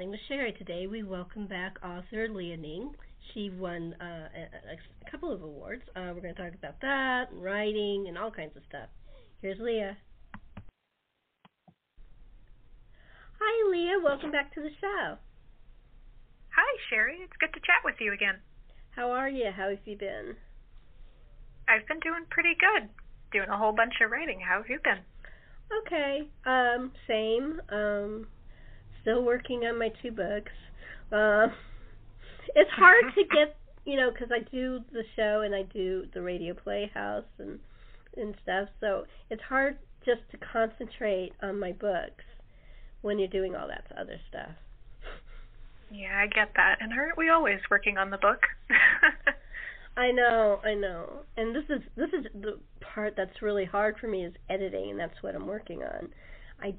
Chatting with Sherri. Today we welcome back author Leah Ning. She won uh, a, a couple of awards. Uh, we're going to talk about that, and writing, and all kinds of stuff. Here's Leah. Hi, Leah. Welcome back to the show. Hi, Sherri. It's good to chat with you again. How are you? How have you been? I've been doing pretty good. Doing a whole bunch of writing. How have you been? Okay. Um, same. Um, still working on my two books. Uh, it's hard to get, you know, because I do the show and I do the radio playhouse and and stuff. So it's hard just to concentrate on my books when you're doing all that other stuff. Yeah, I get that. And aren't we always working on the book? I know, I know. And this is this is the part that's really hard for me is editing, and that's what I'm working on. I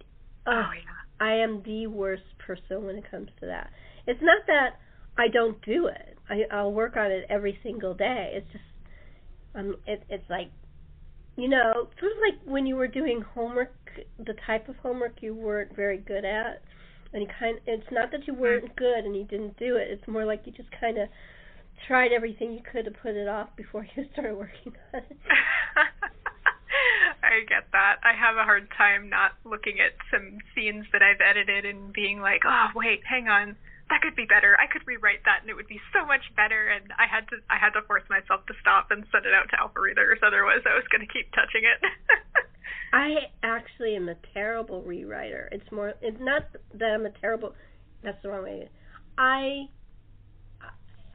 oh uh, yeah. I am the worst person when it comes to that. It's not that I don't do it. I I'll work on it every single day. It's just um it it's like you know, sort of like when you were doing homework, the type of homework you weren't very good at, and you kind. It's not that you weren't good and you didn't do it. It's more like you just kind of tried everything you could to put it off before you started working on it. I get that. I have a hard time not looking at some scenes that I've edited and being like, "Oh, wait, hang on. That could be better. I could rewrite that and it would be so much better." And I had to I had to force myself to stop and send it out to alpha readers otherwise I was going to keep touching it. I actually am a terrible rewriter. It's more it's not that I'm a terrible that's the wrong way. I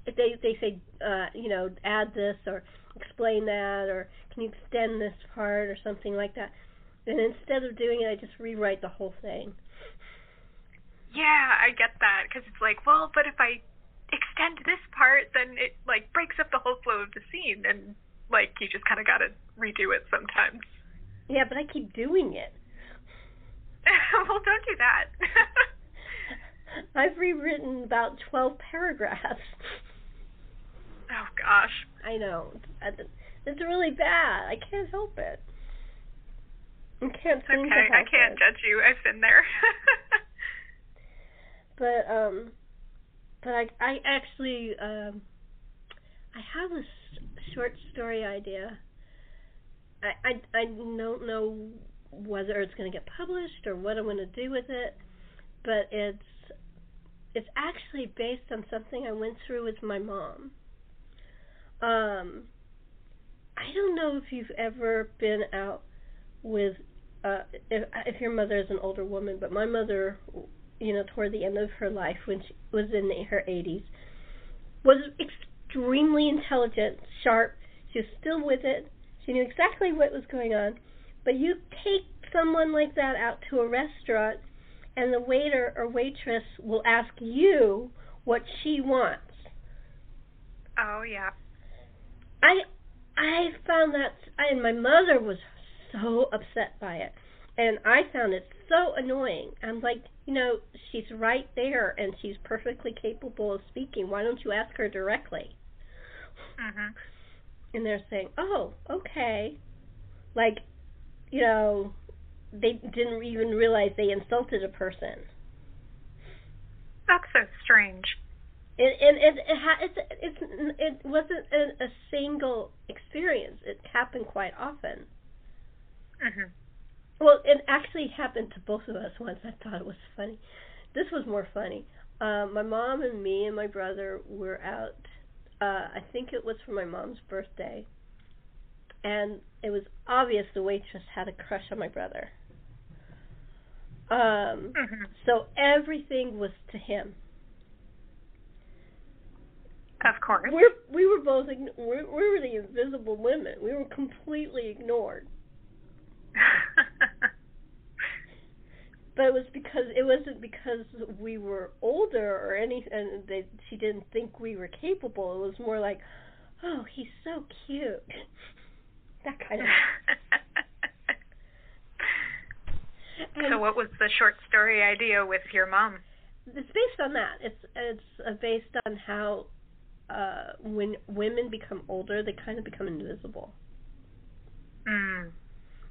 they they say uh you know add this or explain that or can you extend this part or something like that? And instead of doing it i just rewrite the whole thing. Yeah i get that because it's like well but if i extend this part then it like breaks up the whole flow of the scene and like you just kind of got to redo it sometimes. Yeah but i keep doing it. Well don't do that. I've rewritten about 12 paragraphs. Oh gosh. I know. It's really bad. I can't help it. I can't seem okay, to help I can't it. judge you. I've been there. but um, but I I actually um, I have a short story idea. I I I don't know whether it's going to get published or what I'm going to do with it, but it's it's actually based on something I went through with my mom. Um, I don't know if you've ever been out with uh if if your mother is an older woman, but my mother, you know, toward the end of her life when she was in her 80s, was extremely intelligent, sharp. She was still with it. She knew exactly what was going on. But you take someone like that out to a restaurant and the waiter or waitress will ask you what she wants. Oh yeah. I I found that and my mother was so upset by it. And I found it so annoying. I'm like, you know, she's right there and she's perfectly capable of speaking. Why don't you ask her directly? Mhm. And they're saying, "Oh, okay." Like, you know, they didn't even realize they insulted a person. That's so strange. And and it it, ha- it's it's it wasn't a, a single experience. It happened quite often. Mhm. Well, it actually happened to both of us once. I thought it was funny. This was more funny. Uh, my mom and me and my brother were out. Uh, I think it was for my mom's birthday, and it was obvious the waitress had a crush on my brother. Um, Mhm. so everything was to him. Of course. We're we were both we, we were the invisible women. We were completely ignored. but it was because it wasn't because we were older or any and they she didn't think we were capable. It was more like, oh, he's so cute. that kind of. so what was the short story idea with your mom? it's based on that. It's it's uh, based on how uh when women become older, they kind of become invisible. Mm.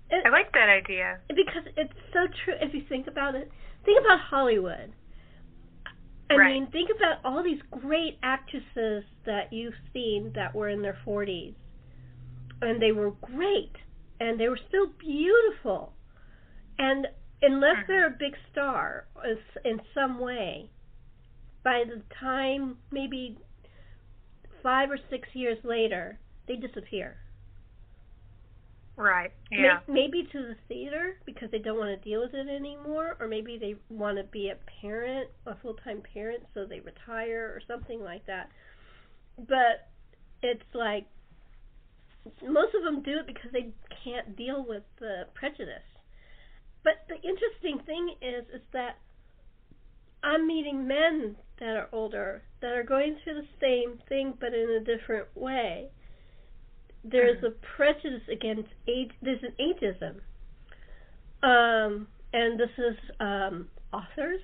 It, I like that idea. because it's so true if you think about it. Think about Hollywood. I Right. mean, think about all these great actresses that you've seen that were in their 40s. And they were great. And they were still beautiful. And unless Mhm. they're a big star in some way, by the time maybe five or six years later, they disappear. Right. Yeah. Maybe to the theater because they don't want to deal with it anymore, or maybe they want to be a parent, a full time parent, so they retire or something like that. But it's like most of them do it because they can't deal with the prejudice. But the interesting thing is, is that I'm meeting men that are older that are going through the same thing but in a different way. There's Mhm. a prejudice against age there's an ageism. Um and this is um authors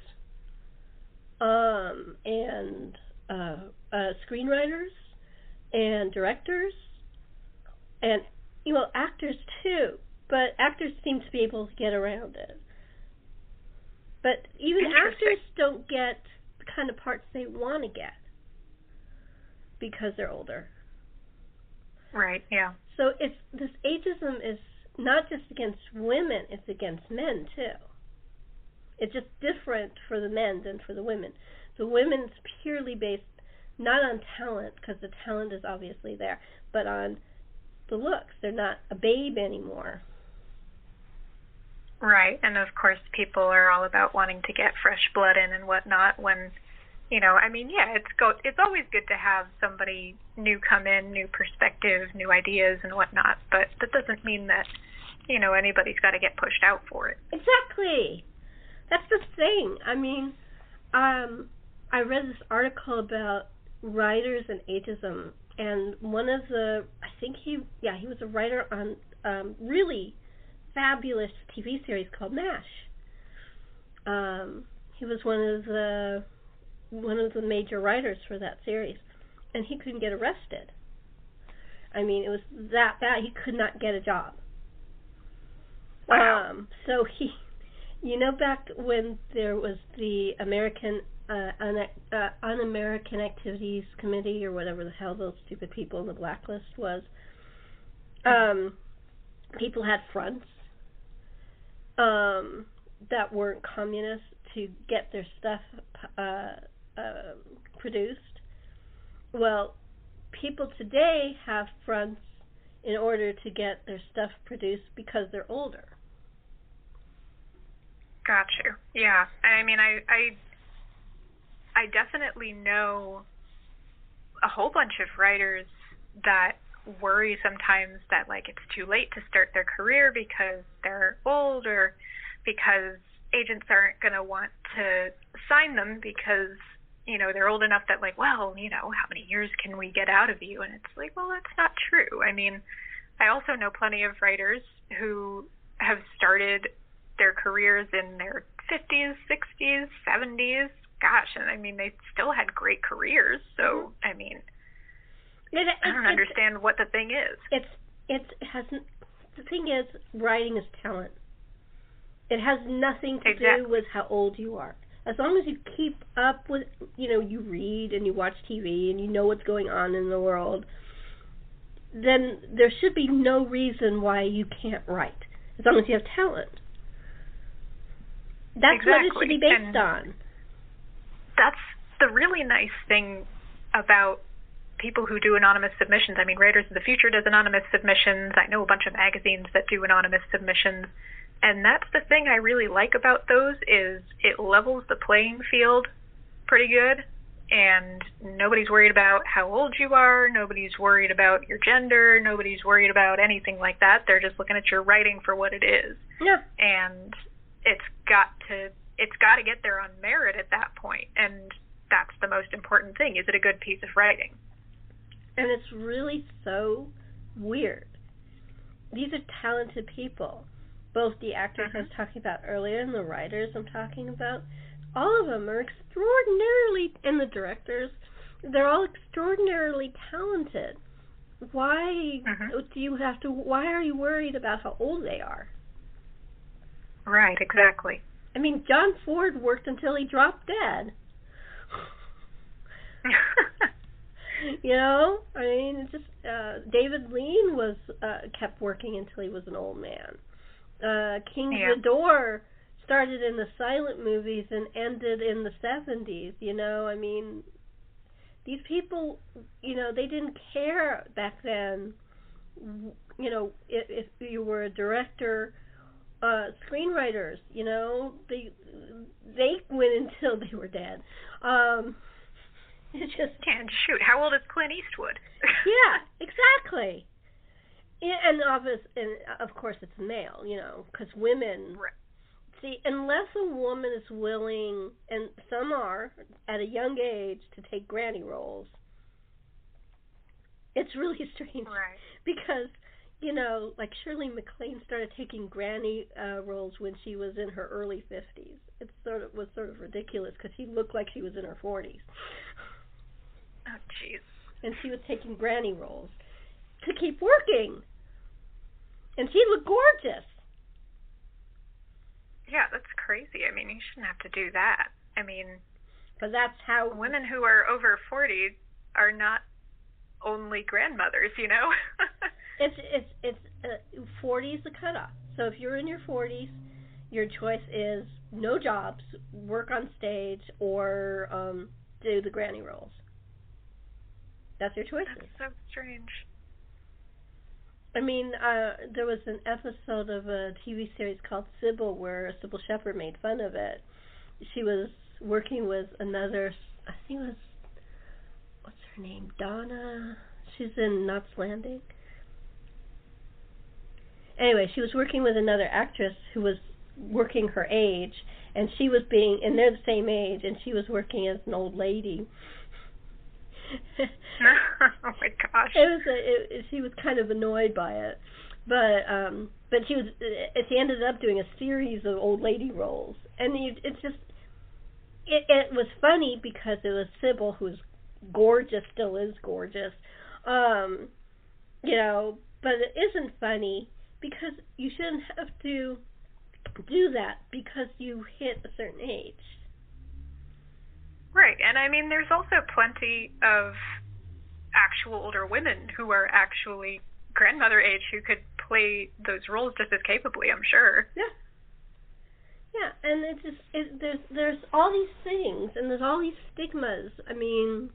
um and uh uh screenwriters and directors and you know actors too but actors seem to be able to get around it. But even actors don't get the kind of parts they want to get because they're older Right. Yeah. so it's this ageism is not just against women, it's against men too. It's just different for the men than for the women. The women's purely based not on talent because the talent is obviously there, but on the looks. They're not a babe anymore. Right. And of course, people are all about wanting to get fresh blood in and whatnot. When, you know, I mean, yeah, it's go. It's always good to have somebody new come in, new perspective, new ideas, and whatnot. But that doesn't mean that, you know, anybody's got to get pushed out for it. Exactly. That's the thing. I mean, um, I read this article about writers and ageism, and one of the, I think he, yeah, he was a writer on um, really fabulous TV series called MASH. Um, he was one of the one of the major writers for that series, and he couldn't get arrested. I mean, it was that bad. He could not get a job. Wow. Um, so he, you know, back when there was the American uh, un, uh, Un-American Activities Committee or whatever the hell those stupid people in the blacklist was, um, people had fronts um, that weren't communist to get their stuff uh, uh, produced. Well, people today have fronts in order to get their stuff produced because they're older. Got you. Yeah. I mean, I, I, I definitely know a whole bunch of writers that worry sometimes that like it's too late to start their career because they're old or because agents aren't going to want to sign them because you know they're old enough that like well you know how many years can we get out of you? And it's like well that's not true. I mean i also know plenty of writers who have started their careers in their 50s 60s 70s gosh and i mean they still had great careers. So mm-hmm. i mean It, i don't understand what the thing is It's it's it hasn't. The thing is, writing is talent. It has nothing to Exactly. do with how old you are. As long as you keep up with, you know, you read and you watch TV and you know what's going on in the world, then there should be no reason why you can't write. As long as you have talent. That's what it should be based And- on. that's the really nice thing about people who do anonymous submissions. I mean, Writers of the Future does anonymous submissions. I know a bunch of magazines that do anonymous submissions. And that's the thing I really like about those is it levels the playing field pretty good and nobody's worried about how old you are, nobody's worried about your gender, nobody's worried about anything like that. They're just looking at your writing for what it is. Yeah. And it's got to it's got to get there on merit at that point, and that's the most important thing. Is it a good piece of writing? And it's really so weird. These are talented people. Both the actors mm-hmm. I was talking about earlier and the writers I'm talking about all of them are extraordinarily, and the directors, they're all extraordinarily talented. Why mm-hmm. do you have to? Why are you worried about how old they are? Right, exactly. I mean, John Ford worked until he dropped dead. you know, I mean, it's just uh, David Lean was uh, kept working until he was an old man. Uh, King yeah. Vidor started in the silent movies and ended in the 70s, you know? I mean, these people, you know, they didn't care back then, you know, if, if you were a director, uh screenwriters, you know, they they went until they were dead. Um it's just and shoot, how old is Clint Eastwood? yeah, exactly. And obvious, and of course it's male, you know, because women right see, unless a woman is willing, and some are at a young age, to take granny roles, it's really strange. Right. Because, you know, like Shirley MacLaine started taking granny uh, roles when she was in her early 50s. It sort of was sort of ridiculous because she looked like she was in her 40s. Oh, jeez. And she was taking granny roles to keep working. And she looked gorgeous. Yeah, that's crazy. I mean, you shouldn't have to do that. I mean, but that's how women who are over 40 are not only grandmothers, you know. it's it's it's uh, 40 is the cutoff. So if you're in your 40s, your choice is no jobs, work on stage, or um, do the granny roles. That's your choice. That's so strange. I mean, uh, there was an episode of a TV series called Cybill where Cybill Shepherd made fun of it. She was working with another, I think it was, what's her name? Donna. She's in Knots Landing. Anyway, she was working with another actress who was working her age, and she was being, and they're the same age, and she was working as an old lady oh my gosh. It was a, it, she was kind of annoyed by it, but um, but she was she ended up doing a series of old lady roles, and you, it's just it it was funny because it was Cybill who's gorgeous, still is gorgeous, um, you know, but it isn't funny because you shouldn't have to do that because you hit a certain age. Right, and I mean, there's also plenty of actual older women who are actually grandmother age who could play those roles just as capably. I'm sure. Yeah. Yeah, and it's just it, there's there's all these things, and there's all these stigmas. I mean,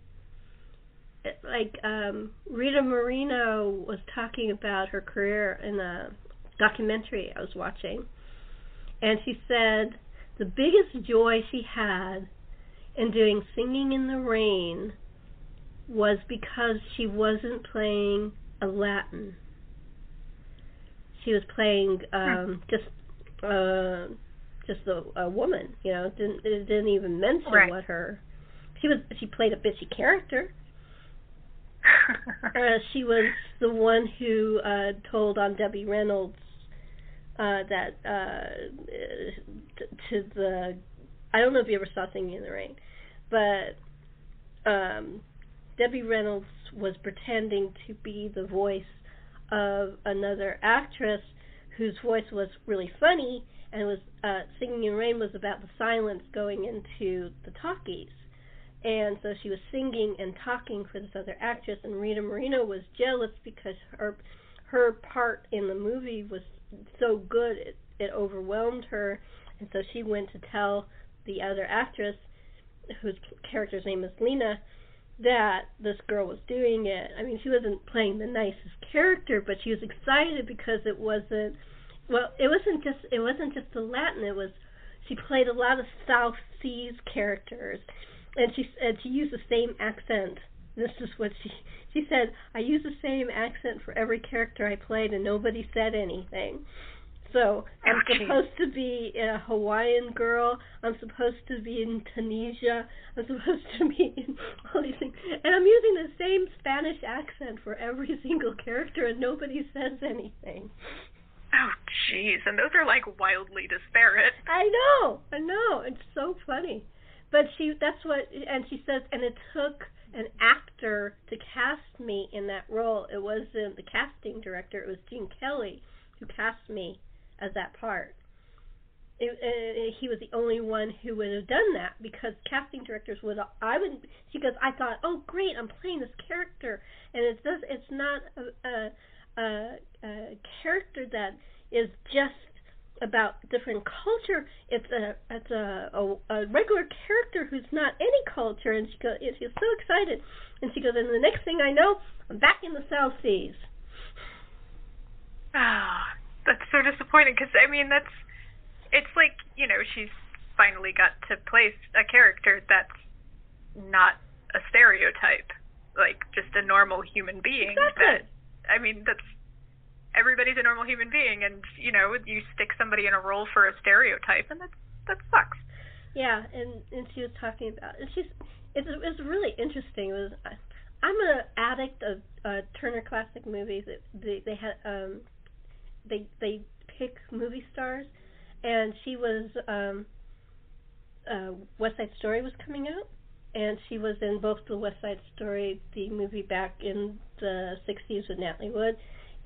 it, like um, Rita Moreno was talking about her career in a documentary I was watching, and she said the biggest joy she had and doing Singing in the Rain was because she wasn't playing a Latin. She was playing um, just uh, just a, a woman. You know, it didn't it didn't even mention right. what her. She was. She played a bitchy character. uh, she was the one who uh, told on Debbie Reynolds uh, that uh, t- to the I don't know if you ever saw Singing in the Rain, but um, Debbie Reynolds was pretending to be the voice of another actress whose voice was really funny and was uh, Singing in Rain was about the silence going into the talkies. And so she was singing and talking for this other actress, and Rita Moreno was jealous because her her part in the movie was so good it, it overwhelmed her, and so she went to tell the other actress, whose character's name is Lena, that this girl was doing it. I mean, she wasn't playing the nicest character, but she was excited because it wasn't. Well, it wasn't just it wasn't just the Latin. It was she played a lot of South Seas characters, and she and she used the same accent. This is what she she said. I used the same accent for every character I played, and nobody said anything. So I'm supposed to be a Hawaiian girl. I'm supposed to be in Tunisia. I'm supposed to be in all these things, and I'm using the same Spanish accent for every single character, and nobody says anything. Oh, jeez. And those are like wildly disparate. I know, I know. It's so funny. But she that's what and she says and it took an actor to cast me in that role. It wasn't the casting director, it was Gene Kelly who cast me as that part. It, uh, he was the only one who would have done that because casting directors would I would she goes I thought oh great I'm playing this character and it does it's not a, a, a, a character that is just about different culture. It's a it's a, a a regular character who's not any culture, and she goes. She's so excited, and she goes. And the next thing I know, I'm back in the South Seas. Ah, that's so disappointing because I mean that's it's like you know she's finally got to place a character that's not a stereotype, like just a normal human being. Exactly. That I mean that's everybody's a normal human being, and you know you stick somebody in a role for a stereotype, and that that sucks. Yeah, and and she was talking about, and she's it's it's really interesting. It was I'm an addict of uh, Turner Classic Movies. It, they they had um they they pick movie stars, and she was um uh West Side Story was coming out, and she was in both the West Side Story, the movie back in the '60s with Natalie Wood,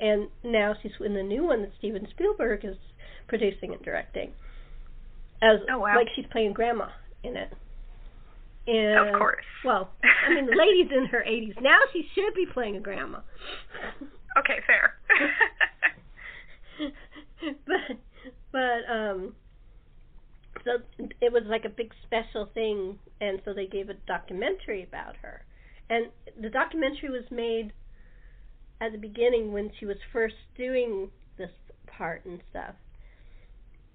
and now she's in the new one that Steven Spielberg is producing and directing. As Oh, wow. like she's playing grandma in it. And Of course. well, I mean the lady's in her 80s. Now she should be playing a grandma. Okay, fair. but but um so it was like a big special thing and so they gave a documentary about her. And the documentary was made at the beginning when she was first doing this part and stuff.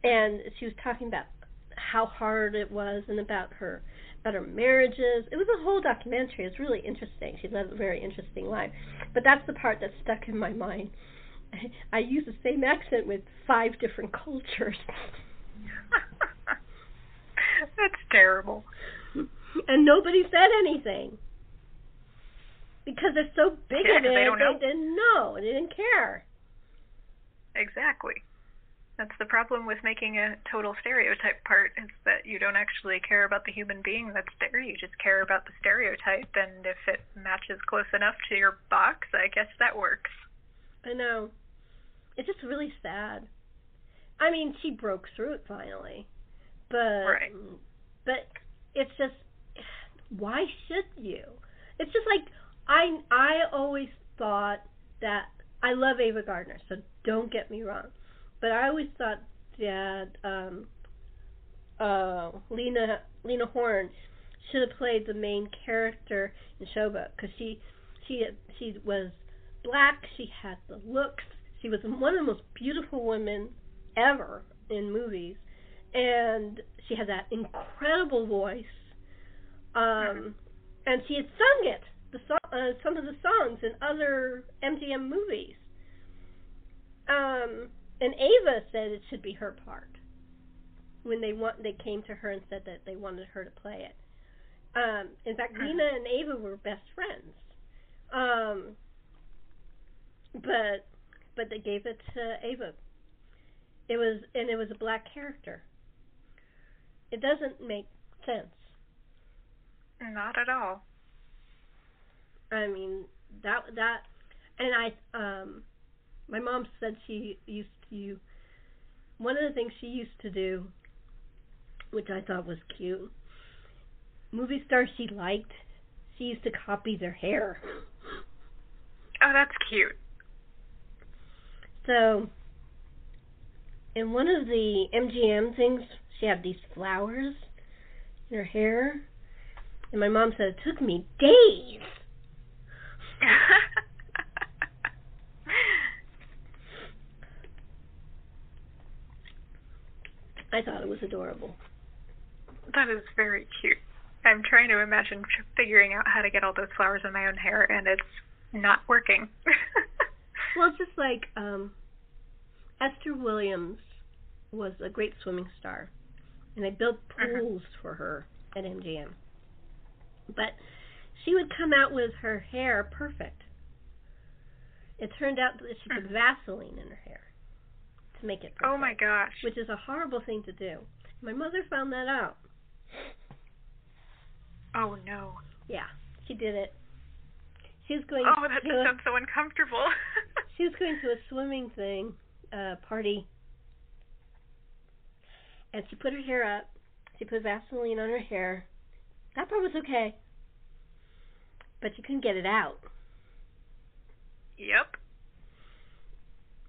And she was talking about how hard it was and about her about her marriages. It was a whole documentary. It's really interesting. She led a very interesting life. But that's the part that stuck in my mind. I use the same accent with five different cultures. That's terrible. and nobody said anything. Because they're so big Yeah, of 'cause it, they don't know. didn't know. They didn't care. Exactly. That's the problem with making a total stereotype part is that you don't actually care about the human being that's there. You just care about the stereotype, and if it matches close enough to your box, I guess that works. I know. It's just really sad. I mean, she broke through it finally. But Right. but it's just why should you? It's just like I I always thought that I love Ava Gardner, so don't get me wrong. But I always thought that um uh Lena Lena Horne should have played the main character in Showboat because she she she was black, she had the looks, she was one of the most beautiful women ever in movies, and she had that incredible voice. Um, and she had sung it, the song, uh, some of the songs in other MGM movies. Um, and Ava said it should be her part when they want they came to her and said that they wanted her to play it. Um, in fact, Mhm. Lena and Ava were best friends. Um, but but they gave it to Ava. It was and it was a black character. It doesn't make sense. Not at all. I mean that that and I um my mom said she used to one of the things she used to do which I thought was cute movie stars she liked she used to copy their hair Oh, that's cute. So in one of the MGM things she had these flowers in her hair and my mom said it took me days I thought it was adorable that is very cute. I'm trying to imagine figuring out how to get all those flowers in my own hair, and it's not working. well, it's just like um, Esther Williams was a great swimming star, and they built Mm-hmm. pools for her at MGM. But she would come out with her hair perfect. It turned out that she put Vaseline in her hair to make it perfect. oh my gosh. Which is a horrible thing to do. My mother found that out. Oh no. Yeah, she did it. She was going Oh, that to just sounds so uncomfortable. she was going to a swimming thing, uh, party, and she put her hair up. She put Vaseline on her hair. That part was okay, but she couldn't get it out yep.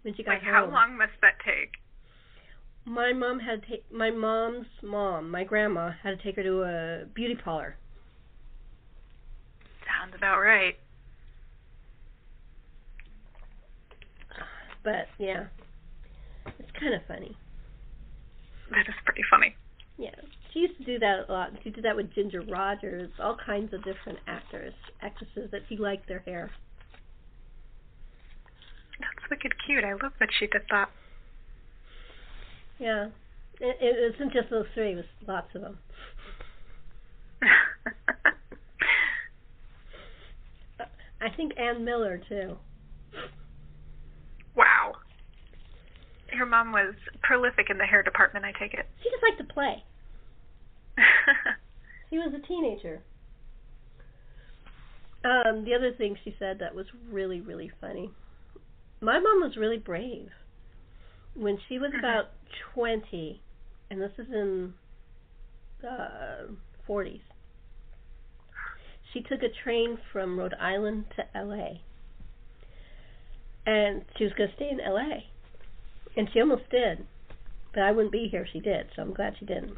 when she got Like home. how long must that take? My mom had to take my mom's mom, my grandma, had to take her to a beauty parlor. Sounds about right. But yeah, it's kind of funny. That is pretty funny. Yeah, she used to do that a lot. She did that with Ginger Rogers, all kinds of different actors, actresses that she liked their hair. That's wicked cute. I love that she did that. Yeah, it, it wasn't just those three; it was lots of them. I think Ann Miller too. Wow. Your mom was prolific in the hair department, I take it. She just liked to play. She was a teenager. Um, the other thing she said that was really, really funny. My mom was really brave. When she was Mhm. about twenty, and this is in the forties, she took a train from Rhode Island to L.A. And she was going to stay in L.A. And she almost did, but I wouldn't be here if she did, so I'm glad she didn't.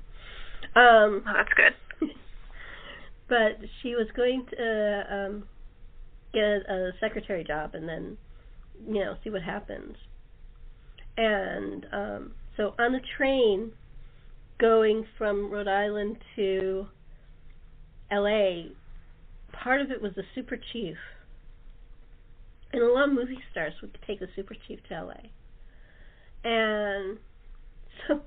Um, well, that's good. but she was going to um get a, a secretary job and then you know see what happens and um so on the train going from Rhode Island to LA part of it was the super chief and a lot of movie stars would take the super chief to LA and so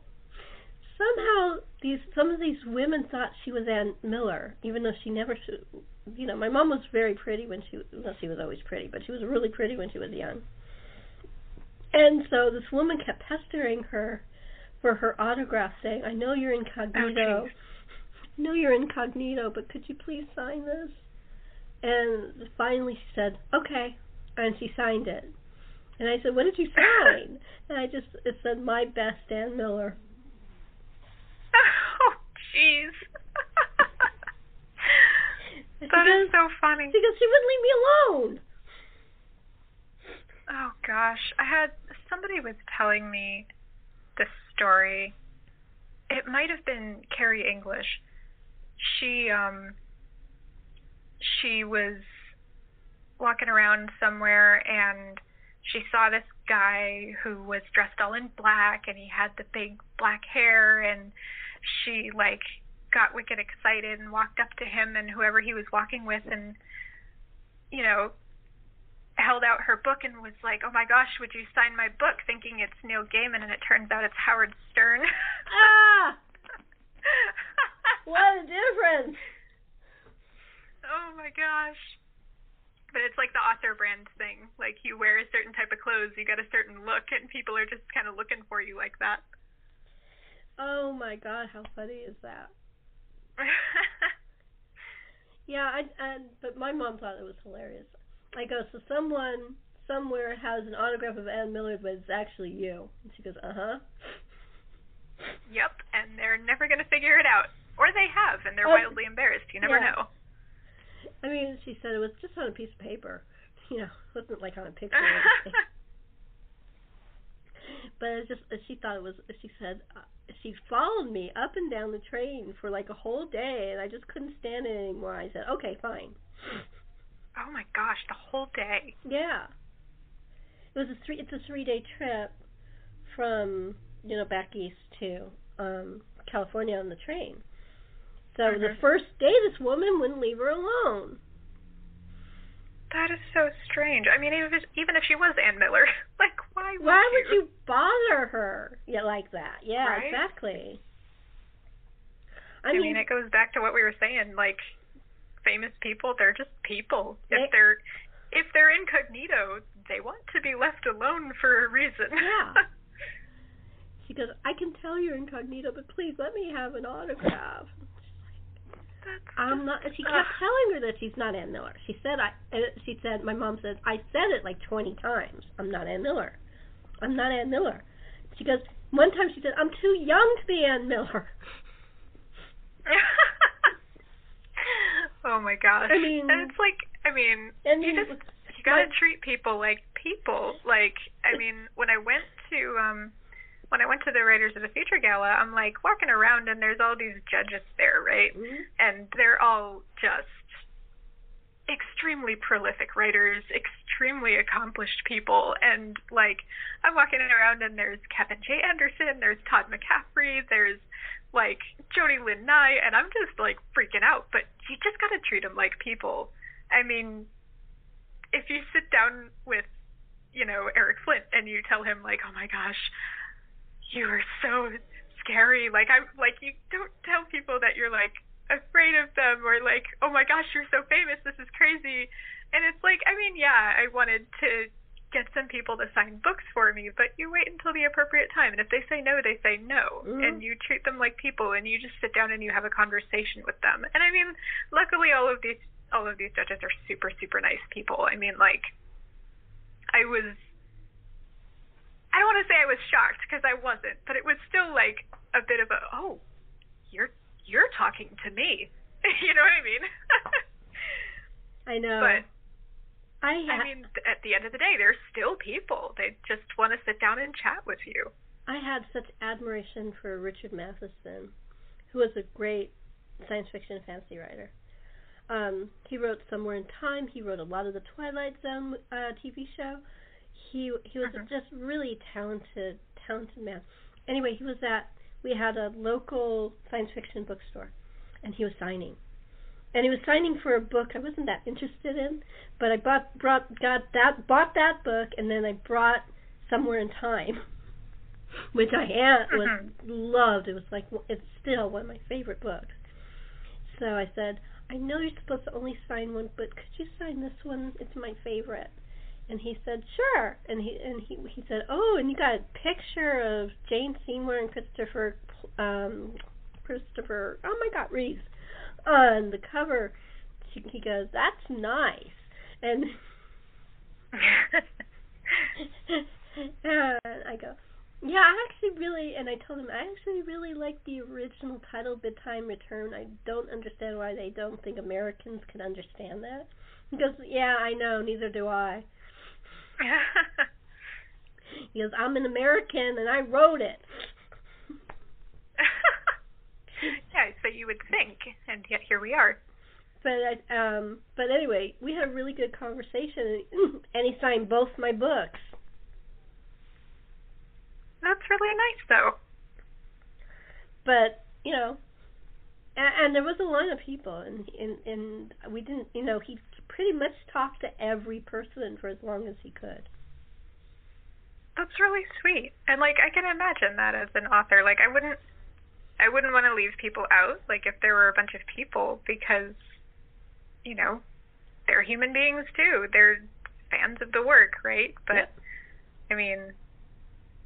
somehow these some of these women thought she was Ann Miller, even though she never, you know, my mom was very pretty when she, well, she was always pretty, but she was really pretty when she was young. And so this woman kept pestering her for her autograph, saying, "I know you're incognito, Oh, I know you're incognito, but could you please sign this?" And finally, she said, "Okay," and she signed it. And I said, "What did you sign?" and I just it said, "My best, Ann Miller." oh, jeez. That she is so funny. because she wouldn't leave me alone. Oh gosh, I had somebody was telling me this story. It might have been Carrie English. She um she was walking around somewhere and she saw this guy who was dressed all in black and he had the big black hair and she like got wicked excited and walked up to him and whoever he was walking with and you know held out her book and was like, "Oh my gosh, would you sign my book?" thinking it's Neil Gaiman and it turns out it's Howard Stern. Ah, what a difference! oh my gosh. But it's like the author brand thing. Like you wear a certain type of clothes, you get a certain look and people are just kind of looking for you like that. Oh my God, how funny is that? Yeah, I, I but my mom thought it was hilarious. I go, so someone somewhere has an autograph of Ann Miller, but it's actually you. And she goes, uh huh. yep, and they're never going to figure it out. Or they have and they're Oh, wildly embarrassed. You never yeah. know. I mean, she said it was just on a piece of paper. You know, it wasn't like on a picture. but it's just she thought it was. She said uh, she followed me up and down the train for like a whole day, and I just couldn't stand it anymore. I said, okay, fine. oh my gosh, the whole day. Yeah. It was a three. It's a three day trip from you know back east to um California on the train, So Mhm. the first day, this woman wouldn't leave her alone. That is so strange. I mean, even if, even if she was Ann Miller, like, why would Why you? would you bother her? Yeah, like that. Yeah, Right? exactly. I, I mean, mean, it goes back to what we were saying. Like, famous people, they're just people. They- if they're if they're incognito, they want to be left alone for a reason. Yeah. she goes, I can tell you're incognito, but please let me have an autograph. That's I'm not. She kept Ugh. telling her that she's not Ann Miller. She said, I. uh, She said, my mom said, I said it like 20 times. I'm not Ann Miller. I'm not Ann Miller. She goes. One time she said, I'm too young to be Ann Miller. oh my gosh. I mean- and it's like, I mean, And you just you gotta treat people like people. Like, I mean, when I went to um when I went to the Writers of the Future Gala, I'm like walking around and there's all these judges there, right? Mhm. And they're all just extremely prolific writers, extremely accomplished people, and like I'm walking around and there's Kevin J. Anderson, there's Todd McCaffrey, there's like Jody Lynn Nye, and I'm just like freaking out. But you just gotta treat them like people. I mean, if you sit down with, you know, Eric Flint and you tell him like, oh my gosh, you are so scary. Like I'm like you don't tell people that you're like afraid of them or like, oh my gosh, you're so famous, this is crazy. And it's like, I mean, yeah, I wanted to get some people to sign books for me, but you wait until the appropriate time. And if they say no, they say no. Mhm. And you treat them like people and you just sit down and you have a conversation with them. And I mean, luckily all of these all of these judges are super, super nice people. I mean, like I was I don't want to say I was shocked because I wasn't, but it was still like a bit of a oh, you're you're talking to me. you know what I mean? I know. but I, I mean, at the end of the day, they're still people. They just want to sit down and chat with you. I had such admiration for Richard Matheson, who was a great science fiction and fantasy writer. Um, he wrote Somewhere in Time. He wrote a lot of the Twilight Zone uh, TV show. He he was Mhm. just really talented talented man. Anyway, he was at we had a local science fiction bookstore, and he was signing. And he was signing for a book I wasn't that interested in, but I bought brought got that bought that book, and then I brought Somewhere in Time, which I had was Mhm. loved. It was like it's still one of my favorite books. So I said, I know you're supposed to only sign one, but could you sign this one? It's my favorite. And he said, sure. And he and he he said, oh, and you got a picture of Jane Seymour and Christopher um Christopher oh my God Reeves on the cover. He, he goes, that's nice. And and I go, yeah, I actually really, and I told him I actually really like the original title, Bid Time Return. I don't understand why they don't think Americans can understand that. He goes, yeah, I know, neither do I. He goes, I'm an American and I wrote it. yeah, so you would think, and yet here we are. But I, um, but anyway, we had a really good conversation, and he signed both my books. That's really nice, though. But you know, and, and there was a line of people, and and and we didn't, you know, he pretty much talked to every person for as long as he could. That's really sweet. And like I can imagine that as an author. Like I wouldn't I wouldn't want to leave people out, like if there were a bunch of people because you know, they're human beings too. They're fans of the work, right? But Yep. I mean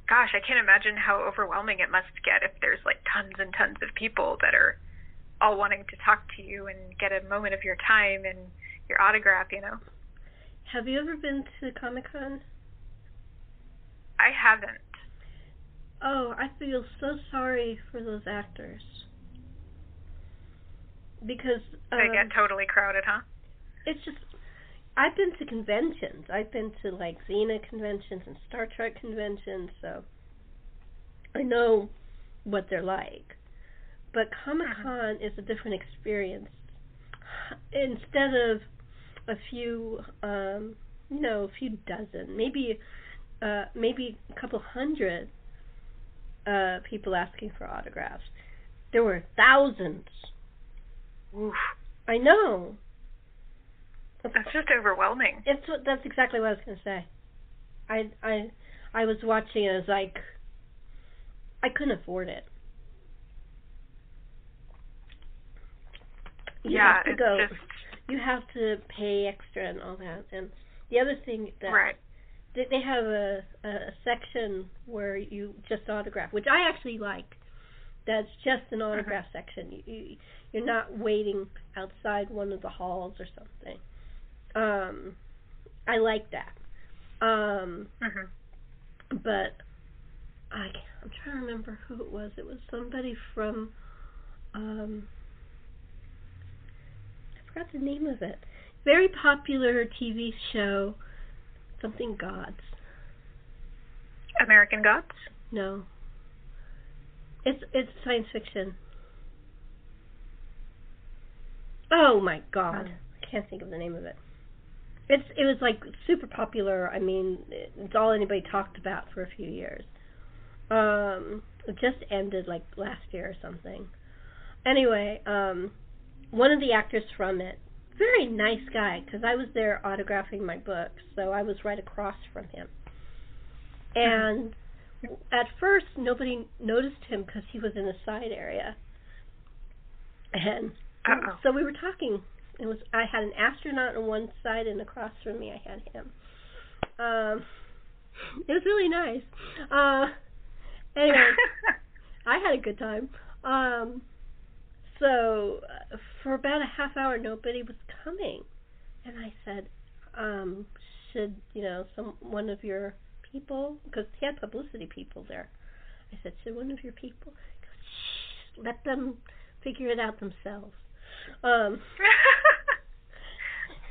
gosh, I can't imagine how overwhelming it must get if there's like tons and tons of people that are all wanting to talk to you and get a moment of your time and your autograph, you know. Have you ever been to Comic Con? I haven't. Oh, I feel so sorry for those actors. Because um, They get totally crowded, huh? it's just I've been to conventions. I've been to like Xena conventions and Star Trek conventions, so I know what they're like. But Comic Con is a different experience. Instead of a few, um, you know, a few dozen, maybe, uh, maybe a couple hundred uh, people asking for autographs. There were thousands Oof. I know. That's just overwhelming. It's that's exactly what I was gonna say. I I I was watching it. I was like, I couldn't afford it. You yeah, have to it's go. just You have to pay extra and all that. And the other thing that right. they, they have a, a section where you just autograph, which I actually like. That's just an autograph section. You, you you're not waiting outside one of the halls or something. Um, I like that. Um, Mhm. but I can't, I'm trying to remember who it was. It was somebody from um forgot the name of it. Very popular TV show, something Gods. American Gods. No. It's it's science fiction. Oh my god. I can't think of the name of it. It's it was like super popular. I mean, it's all anybody talked about for a few years. Um, it just ended like last year or something. Anyway, um, one of the actors from it, very nice guy, because I was there autographing my book, so I was right across from him. And at first, nobody noticed him because he was in a side area. And Uh-oh. so we were talking. It was I had an astronaut on one side, and across from me I had him. Um, it was really nice. Uh, anyway, I had a good time. Um, so uh, for about a half hour, nobody was coming, and I said, um, "Should you know some one of your people? Because he had publicity people there." I said, "Should one of your people?" Goes, Shh, let them figure it out themselves. Um,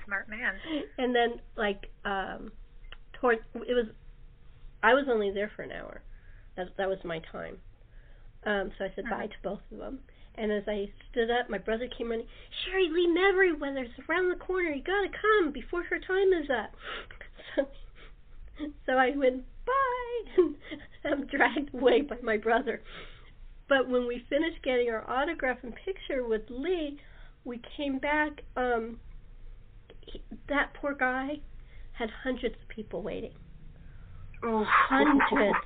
Smart man. and then like um toward it was I was only there for an hour. That that was my time. Um so I said bye Mhm. to both of them. And as I stood up, my brother came running. Sherri Lee Meriwether's around the corner. You gotta come before her time is up. So, so I went bye, and I'm dragged away by my brother. But when we finished getting our autograph and picture with Lee, we came back. Um, he, that poor guy had hundreds of people waiting. Oh, Hundreds.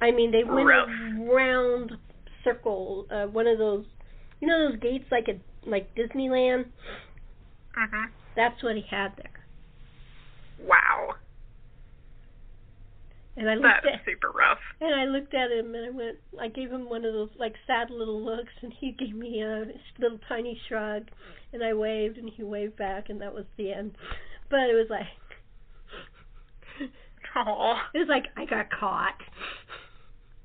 I mean, they went Rough. around circle. Uh, one of those, you know, those gates like at like Disneyland. Mhm. That's what he had there. Wow. And I looked That's at super rough. and I looked at him and I went. I gave him one of those like sad little looks, and he gave me a little tiny shrug, and I waved, and he waved back, and that was the end. But it was like. Oh. It was like I got caught.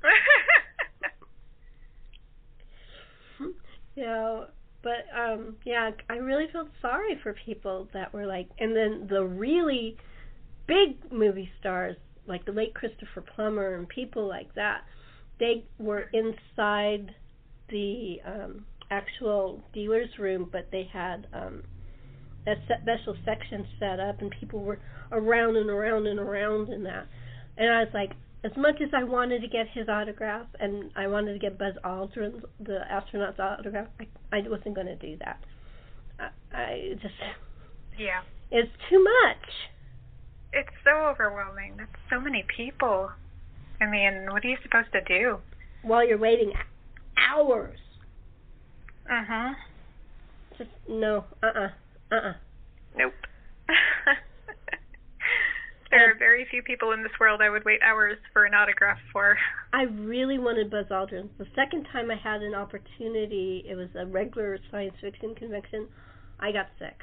you know but um yeah i really felt sorry for people that were like and then the really big movie stars like the late christopher plummer and people like that they were inside the um actual dealer's room but they had um a special section set up and people were around and around and around in that. And i was like as much as I wanted to get his autograph and I wanted to get Buzz Aldrin's the astronaut's autograph, I, I wasn't going to do that. I, I just yeah. it's too much. It's so overwhelming. That's so many people. I mean, what are you supposed to do? While you're waiting hours, Uh huh. just no, uh, uh-uh, uh, uh Nope. there are very few people in this world I would wait hours for an autograph for. I really wanted Buzz Aldrin. The second time I had an opportunity, it was a regular science fiction convention. I got sick,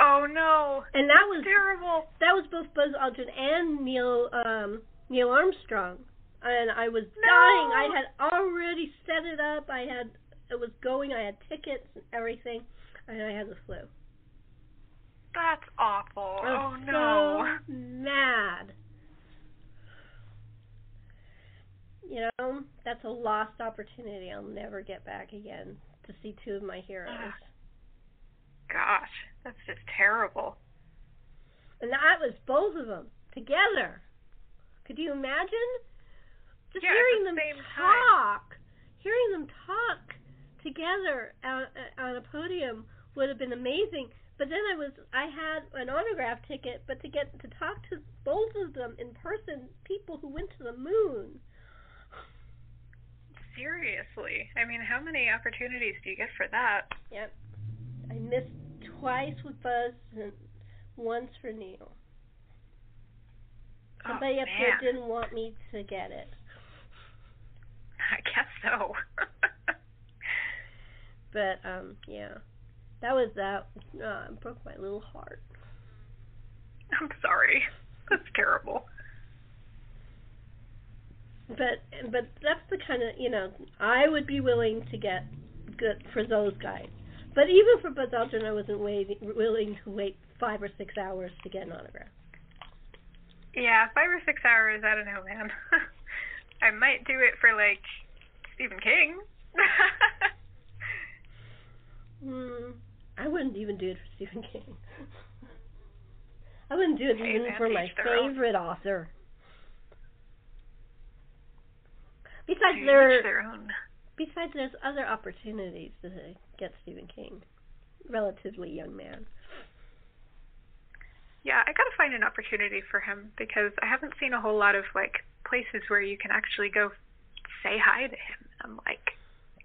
Oh no. and that was terrible. that was both Buzz Aldrin and Neil um Neil Armstrong. And I was No. dying. I had already set it up. I had it was going. I had tickets and everything, and I had the flu. That's awful. Oh was no. so mad. You know, that's a lost opportunity I'll never get back again to see two of my heroes. Ah. Gosh, that's just terrible. And that was both of them together. Could you imagine? Just Yeah, hearing the them same time. talk, hearing them talk together on, on a podium would have been amazing. But then I was I had an autograph ticket, but to get to talk to both of them in person, people who went to the moon. Seriously, I mean, how many opportunities do you get for that? Yep, I missed twice with Buzz and once for Neil. Somebody oh, up there didn't want me to get it. I guess so. but um, yeah, that was that. Uh, broke my little heart. I'm sorry. That's terrible. But but that's the kind of you know I would be willing to get good for those guys. But even for Buzz Aldrin, I wasn't waiting, willing to wait five or six hours to get an autograph. Yeah, five or six hours. I don't know, man. I might do it for like Stephen King. Hmm. I wouldn't even do it for Stephen King. I wouldn't do it Hey, even for my their own. favorite author. Besides, To there their own. besides there's other opportunities to get Stephen King, relatively young man. Yeah, I gotta find an opportunity for him because I haven't seen a whole lot of like places where you can actually go say hi to him. I'm like,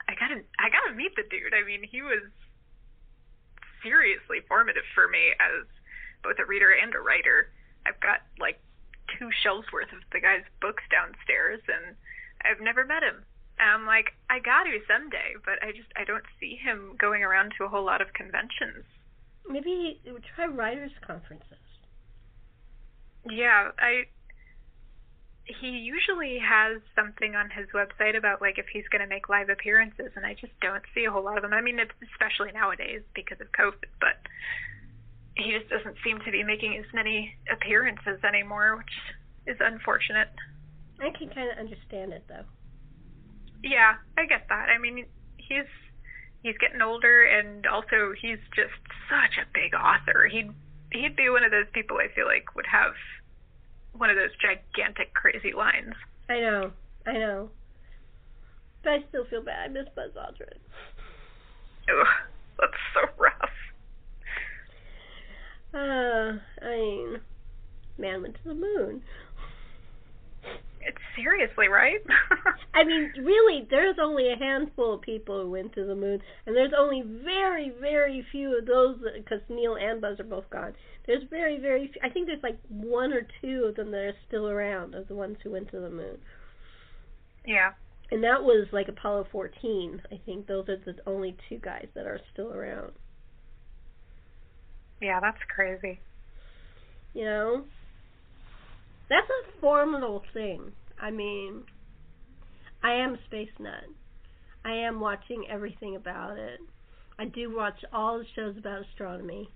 I gotta, I gotta meet the dude. I mean, he was seriously formative for me as both a reader and a writer. I've got like two shelves worth of the guy's books downstairs, and I've never met him. And I'm like, I got to someday, but I just I don't see him going around to a whole lot of conventions. Maybe try writers' conferences. Yeah, I he usually has something on his website about like if he's going to make live appearances and I just don't see a whole lot of them. I mean, it's especially nowadays because of COVID, but he just doesn't seem to be making as many appearances anymore, which is unfortunate. I can kind of understand it though. Yeah, I get that. I mean, he's he's getting older and also he's just such a big author. He'd he'd be one of those people I feel like would have one of those gigantic crazy lines. I know, I know. But I still feel bad. I miss Buzz Aldrin. Ugh, that's so rough. Uh, I mean, man went to the moon. Seriously right. I mean, really, there's only a handful of people who went to the moon, and there's only very, very few of those because Neil and Buzz are both gone. There's very, very. Few, I think there's like one or two of them that are still around of the ones who went to the moon, yeah. and that was like Apollo 14. I think those are the only two guys that are still around. Yeah, that's crazy. You know, that's a formidable thing. I mean, I am a space nut. I am watching everything about it. I do watch all the shows about astronomy.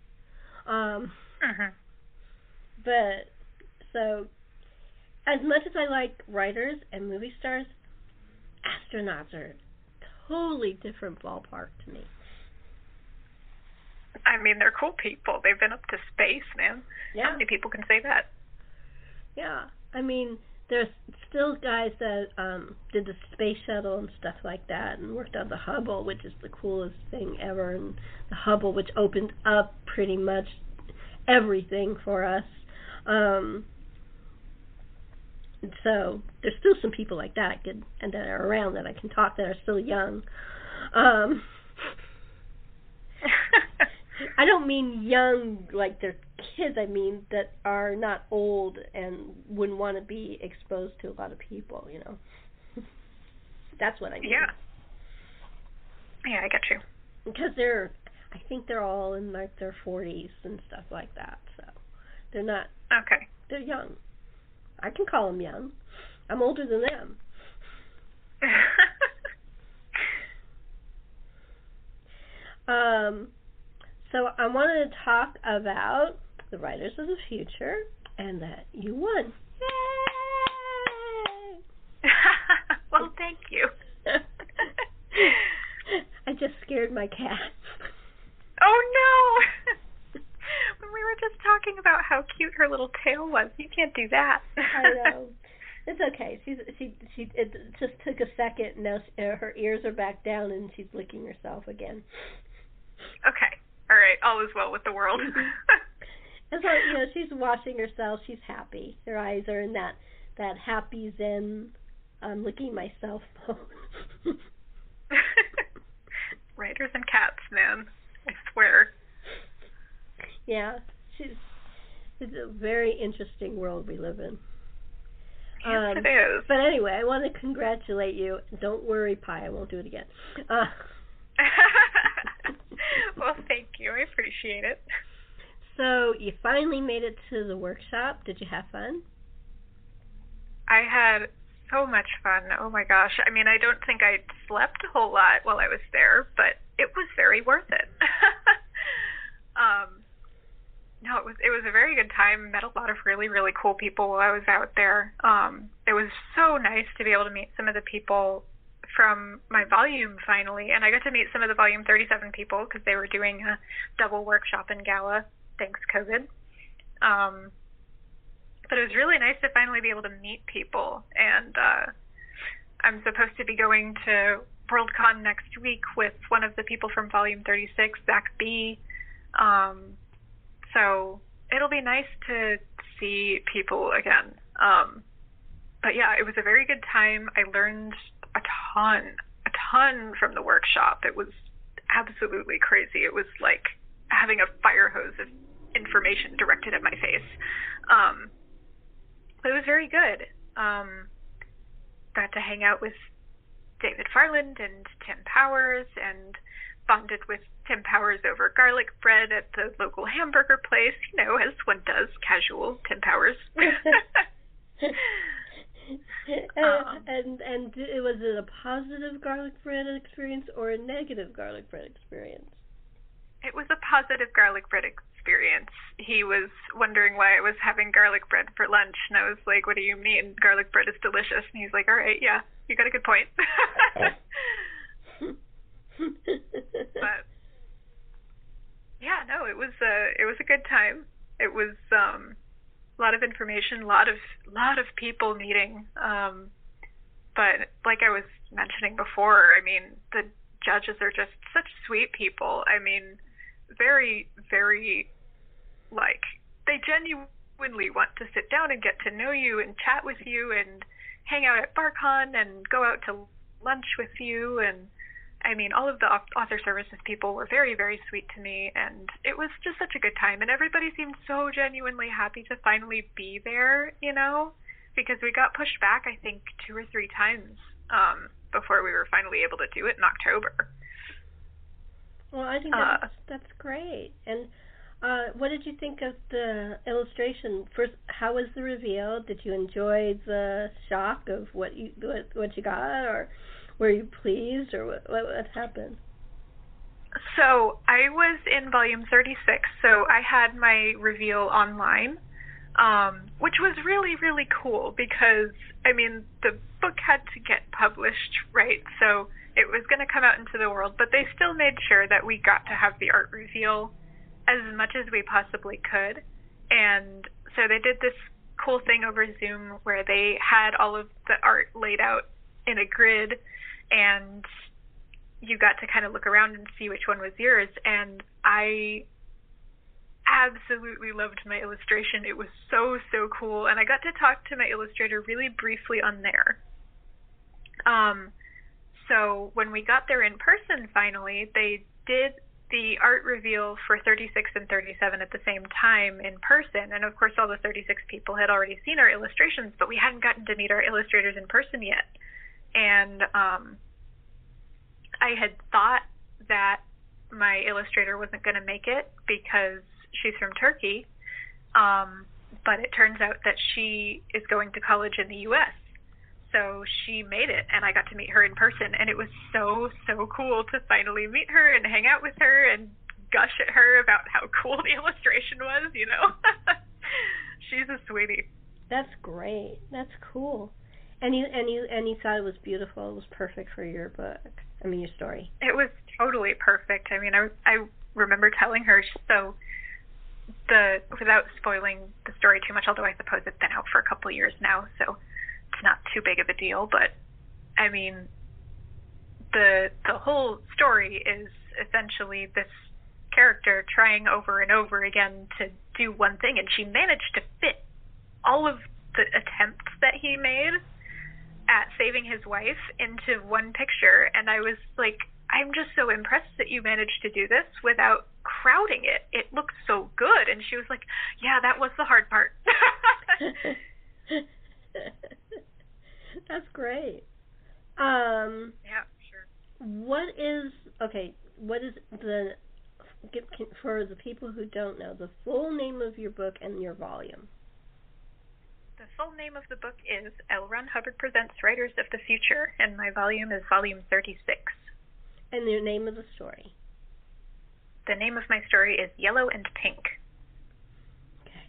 Um, Mhm. but so, as much as I like writers and movie stars, astronauts are totally different ballpark to me. I mean, they're cool people. They've been up to space, man. How many people can say that? Yeah. I mean, there's still guys that um did the space shuttle and stuff like that and worked on the Hubble, which is the coolest thing ever and the Hubble which opened up pretty much everything for us. Um so there's still some people like that and that are around that I can talk that are still young. Um I don't mean young like they're kids. I mean that are not old and wouldn't want to be exposed to a lot of people. You know, that's what I mean. yeah. Yeah, I get you. because they're. I think they're all in like their forties and stuff like that. So they're not. Okay. They're young. I can call them young. I'm older than them. Um, so I wanted to talk about the Writers of the Future and that you won. Yay! well, thank you. I just scared my cat. Oh no! when we were just talking about how cute her little tail was, you can't do that. I know. It's okay. She's she she. It just took a second. Now she, her ears are back down, and she's licking herself again. Okay. All right. All is well with the world. and so you know, she's washing herself. She's happy. Her eyes are in that that happy zen. I'm licking myself mode. Writers and cats, man. I swear. Yeah, she's. It's a very interesting world we live in. Yes, um, it is. But anyway, I want to congratulate you. Don't worry, Pi. I won't do it again. Uh, well, thank you. I appreciate it. So you finally made it to the workshop. Did you have fun? I had so much fun. Oh my gosh. I mean, I don't think I slept a whole lot while I was there, but it was very worth it. um no, it was it was a very good time. Met a lot of really really cool people while I was out there. Um, it was so nice to be able to meet some of the people from my volume finally, and I got to meet some of the volume 37 people because they were doing a double workshop and gala. Thanks COVID. Um, but it was really nice to finally be able to meet people, and uh, I'm supposed to be going to Worldcon next week with one of the people from Volume 36, Zach B. Um, so it'll be nice to see people again. Um, but yeah, it was a very good time. I learned a ton, a ton from the workshop. It was absolutely crazy. It was like having a fire hose of information directed at my face. Um, but it was very good. Um, got to hang out with David Farland and Tim Powers and bonded with Tim Powers over garlic bread at the local hamburger place, you know, as one does, casual Tim Powers. um, and and was it a positive garlic bread experience or a negative garlic bread experience? It was a positive garlic bread experience. He was wondering why I was having garlic bread for lunch, and I was like, "What do you mean? Garlic bread is delicious." And he's like, "All right, yeah, you got a good point." but yeah, no, it was a it was a good time. It was um, a lot of information, a lot of lot of people meeting. Um, but like I was mentioning before, I mean the judges are just such sweet people. I mean, very very like they genuinely want to sit down and get to know you and chat with you and hang out at BarCon and go out to lunch with you and I mean, all of the author services people were very, very sweet to me, and it was just such a good time. And everybody seemed so genuinely happy to finally be there, you know, because we got pushed back, I think, two or three times um, before we were finally able to do it in October. Well, I think that's, uh, that's great. And uh, what did you think of the illustration? First, how was the reveal? Did you enjoy the shock of what you what, what you got, or were you pleased, or what, what, what happened? So I was in volume 36, so I had my reveal online, um, which was really, really cool because, I mean, the book had to get published, right? So it was going to come out into the world, but they still made sure that we got to have the art reveal as much as we possibly could. And so they did this cool thing over Zoom where they had all of the art laid out in a grid and you got to kind of look around and see which one was yours and I absolutely loved my illustration. It was so so cool and I got to talk to my illustrator really briefly on there. Um so when we got there in person finally, they did the art reveal for 36 and 37 at the same time in person. And of course, all the 36 people had already seen our illustrations, but we hadn't gotten to meet our illustrators in person yet and um, I had thought that my illustrator wasn't going to make it because she's from Turkey, um, but it turns out that she is going to college in the U.S. So she made it, and I got to meet her in person, and it was so so cool to finally meet her and hang out with her and gush at her about how cool the illustration was. You know, she's a sweetie. That's great. That's cool. And you and you and you thought it was beautiful. It was perfect for your book. I mean, your story. It was totally perfect. I mean, I I remember telling her so the without spoiling the story too much, although I suppose it's been out for a couple of years now. So it's not too big of a deal. But I mean, the the whole story is essentially this character trying over and over again to do one thing, and she managed to fit all of the attempts that he made at saving his wife into one picture. And I was like, I'm just so impressed that you managed to do this without crowding it. It looks so good. And she was like, Yeah, that was the hard part. That's great. Um, yeah, sure. What is okay? What is the for the people who don't know the full name of your book and your volume? The full name of the book is L. Ron Hubbard Presents Writers of the Future, and my volume is volume 36. And the name of the story? The name of my story is Yellow and Pink. Okay.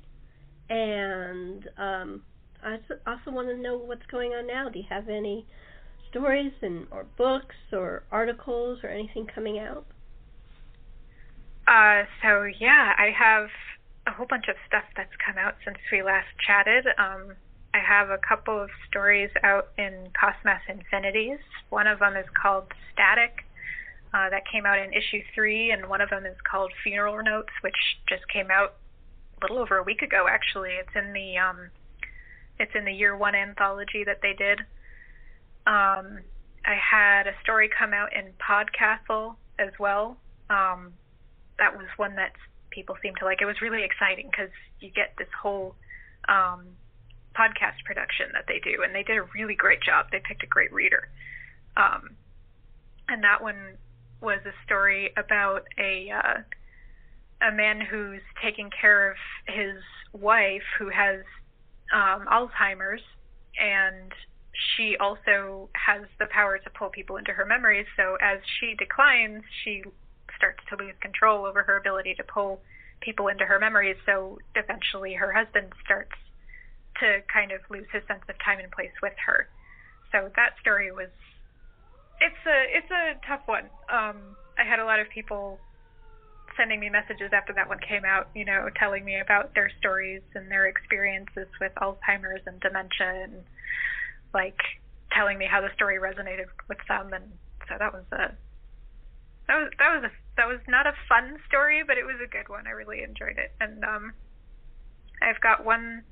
And um, I also want to know what's going on now. Do you have any stories and or books or articles or anything coming out? Uh, so yeah, I have a whole bunch of stuff that's come out since we last chatted. Um, I have a couple of stories out in Cosmos Infinities. One of them is called Static. Uh, that came out in issue three, and one of them is called Funeral Notes, which just came out a little over a week ago. Actually, it's in the um, it's in the year one anthology that they did. Um, I had a story come out in Podcastle as well. Um, that was one that people seemed to like. It was really exciting because you get this whole um, podcast production that they do, and they did a really great job. They picked a great reader. Um, and that one was a story about a uh, a man who's taking care of his wife who has um, Alzheimer's, and she also has the power to pull people into her memories. So as she declines, she starts to lose control over her ability to pull people into her memories. So eventually, her husband starts to kind of lose his sense of time and place with her. So that story was it's a it's a tough one. Um, I had a lot of people sending me messages after that one came out, you know, telling me about their stories and their experiences with Alzheimer's and dementia and like telling me how the story resonated with them and so that was a that was that was a that was not a fun story, but it was a good one. I really enjoyed it. And um I've got one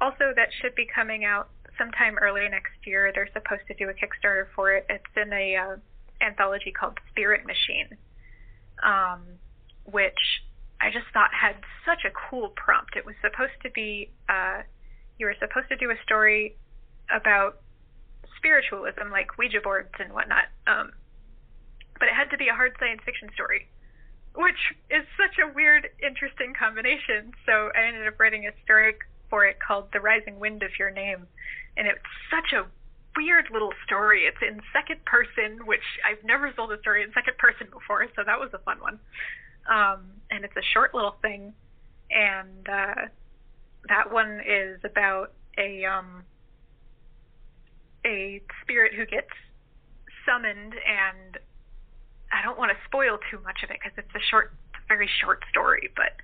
also that should be coming out sometime early next year. They're supposed to do a Kickstarter for it. It's in a uh, anthology called Spirit Machine. Um which I just thought had such a cool prompt. It was supposed to be uh, you were supposed to do a story about spiritualism, like Ouija boards and whatnot, um, but it had to be a hard science fiction story, which is such a weird, interesting combination. So I ended up writing a story for it called "The Rising Wind of Your Name," and it's such a weird little story. It's in second person, which I've never told a story in second person before, so that was a fun one. Um, and it's a short little thing, and uh, that one is about a um, a spirit who gets summoned, and I don't want to spoil too much of it because it's a short, very short story. But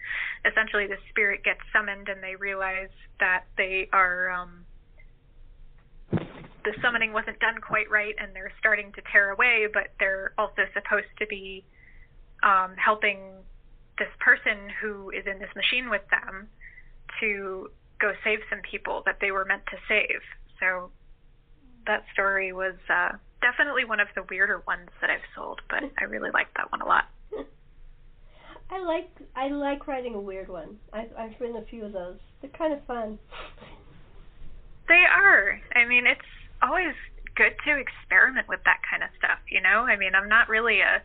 essentially, the spirit gets summoned, and they realize that they are. Um, the summoning wasn't done quite right, and they're starting to tear away, but they're also supposed to be um, helping this person who is in this machine with them to go save some people that they were meant to save. So that story was uh, definitely one of the weirder ones that I've sold, but I really liked that one a lot. I like I like writing a weird one. I've I've written a few of those. They're kind of fun. They are. I mean, it's always good to experiment with that kind of stuff. You know, I mean, I'm not really a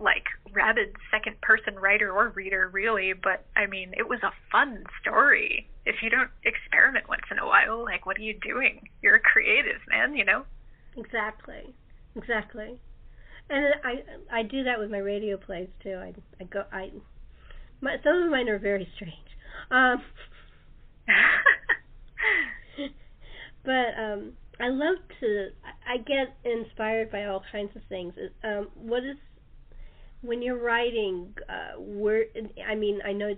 like rabid second person writer or reader really, but I mean it was a fun story. If you don't experiment once in a while, like what are you doing? You're a creative, man, you know? Exactly. Exactly. And I I do that with my radio plays too. I I go I my some of mine are very strange. Um but um I love to I get inspired by all kinds of things. Um what is when you're writing, uh, where I mean, I know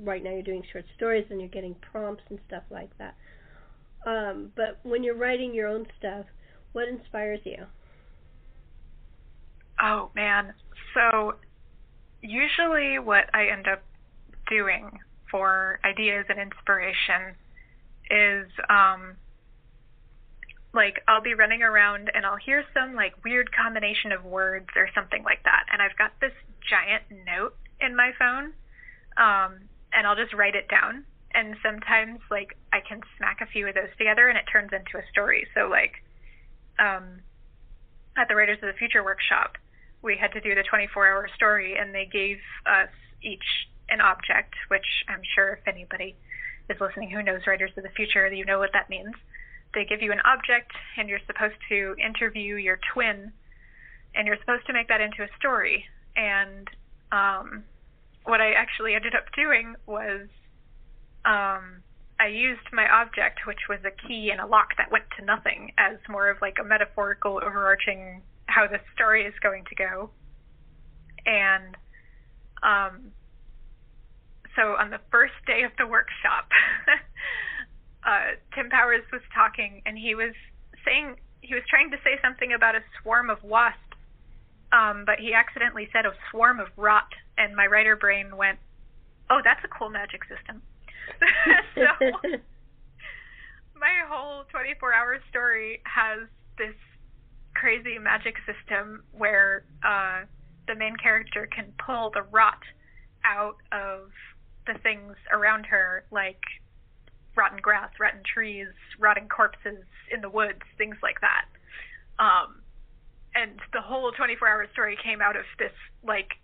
right now you're doing short stories and you're getting prompts and stuff like that. Um, but when you're writing your own stuff, what inspires you? Oh man. So usually what I end up doing for ideas and inspiration is um like I'll be running around and I'll hear some like weird combination of words or something like that. And I've got this giant note in my phone um and I'll just write it down. And sometimes like I can smack a few of those together and it turns into a story. So like um at the Writers of the Future workshop we had to do the 24 hour story and they gave us each an object which I'm sure if anybody is listening who knows Writers of the Future you know what that means they give you an object and you're supposed to interview your twin and you're supposed to make that into a story and um, what I actually ended up doing was um, I used my object, which was a key and a lock that went to nothing, as more of like a metaphorical overarching how the story is going to go. And um, so on the first day of the workshop, uh, Tim Powers was talking, and he was saying he was trying to say something about a swarm of wasps, um, but he accidentally said a swarm of rot, and my writer brain went, "Oh, that's a cool magic system." so my whole 24-hour story has this crazy magic system where uh, the main character can pull the rot out of the things around her, like rotten grass, rotten trees, rotting corpses in the woods, things like that. Um, and the whole 24-hour story came out of this like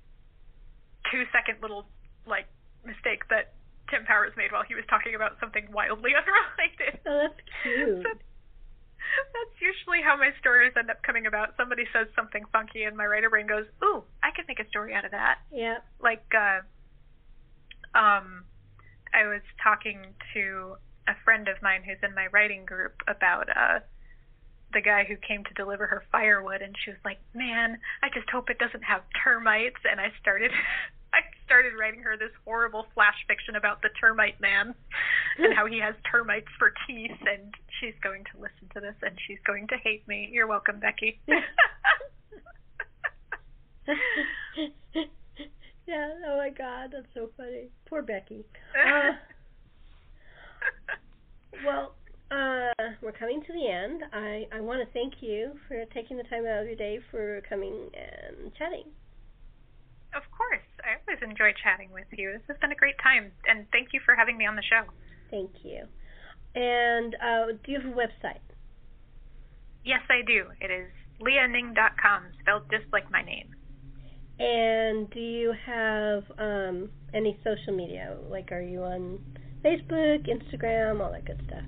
two-second little like mistake that Tim Powers made while he was talking about something wildly unrelated. Oh, that's cute. So, that's usually how my stories end up coming about. Somebody says something funky, and my writer brain goes, "Ooh, I could make a story out of that." Yeah. Like, uh, um, I was talking to a friend of mine who's in my writing group about uh the guy who came to deliver her firewood and she was like, "Man, I just hope it doesn't have termites." And I started I started writing her this horrible flash fiction about the termite man and how he has termites for teeth and she's going to listen to this and she's going to hate me. You're welcome, Becky. yeah, oh my god, that's so funny. Poor Becky. Uh, well, uh, we're coming to the end. I, I want to thank you for taking the time out of your day for coming and chatting. Of course. I always enjoy chatting with you. This has been a great time, and thank you for having me on the show. Thank you. And uh, do you have a website? Yes, I do. It is leahning.com, spelled just like my name. And do you have um, any social media? Like, are you on Facebook, Instagram, all that good stuff?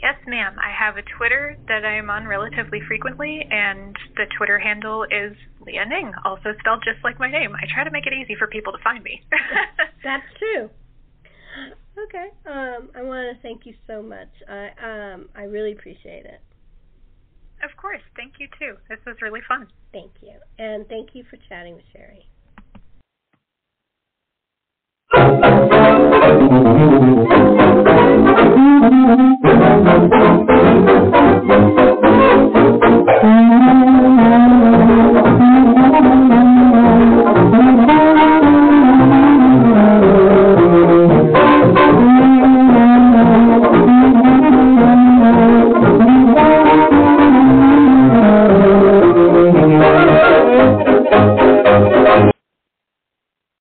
Yes, ma'am. I have a Twitter that I'm on relatively frequently, and the Twitter handle is Leah Ning, also spelled just like my name. I try to make it easy for people to find me. That's true. Okay. Um, I want to thank you so much. I um, I really appreciate it. Of course. Thank you too. This was really fun. Thank you. And thank you for chatting with Sherri.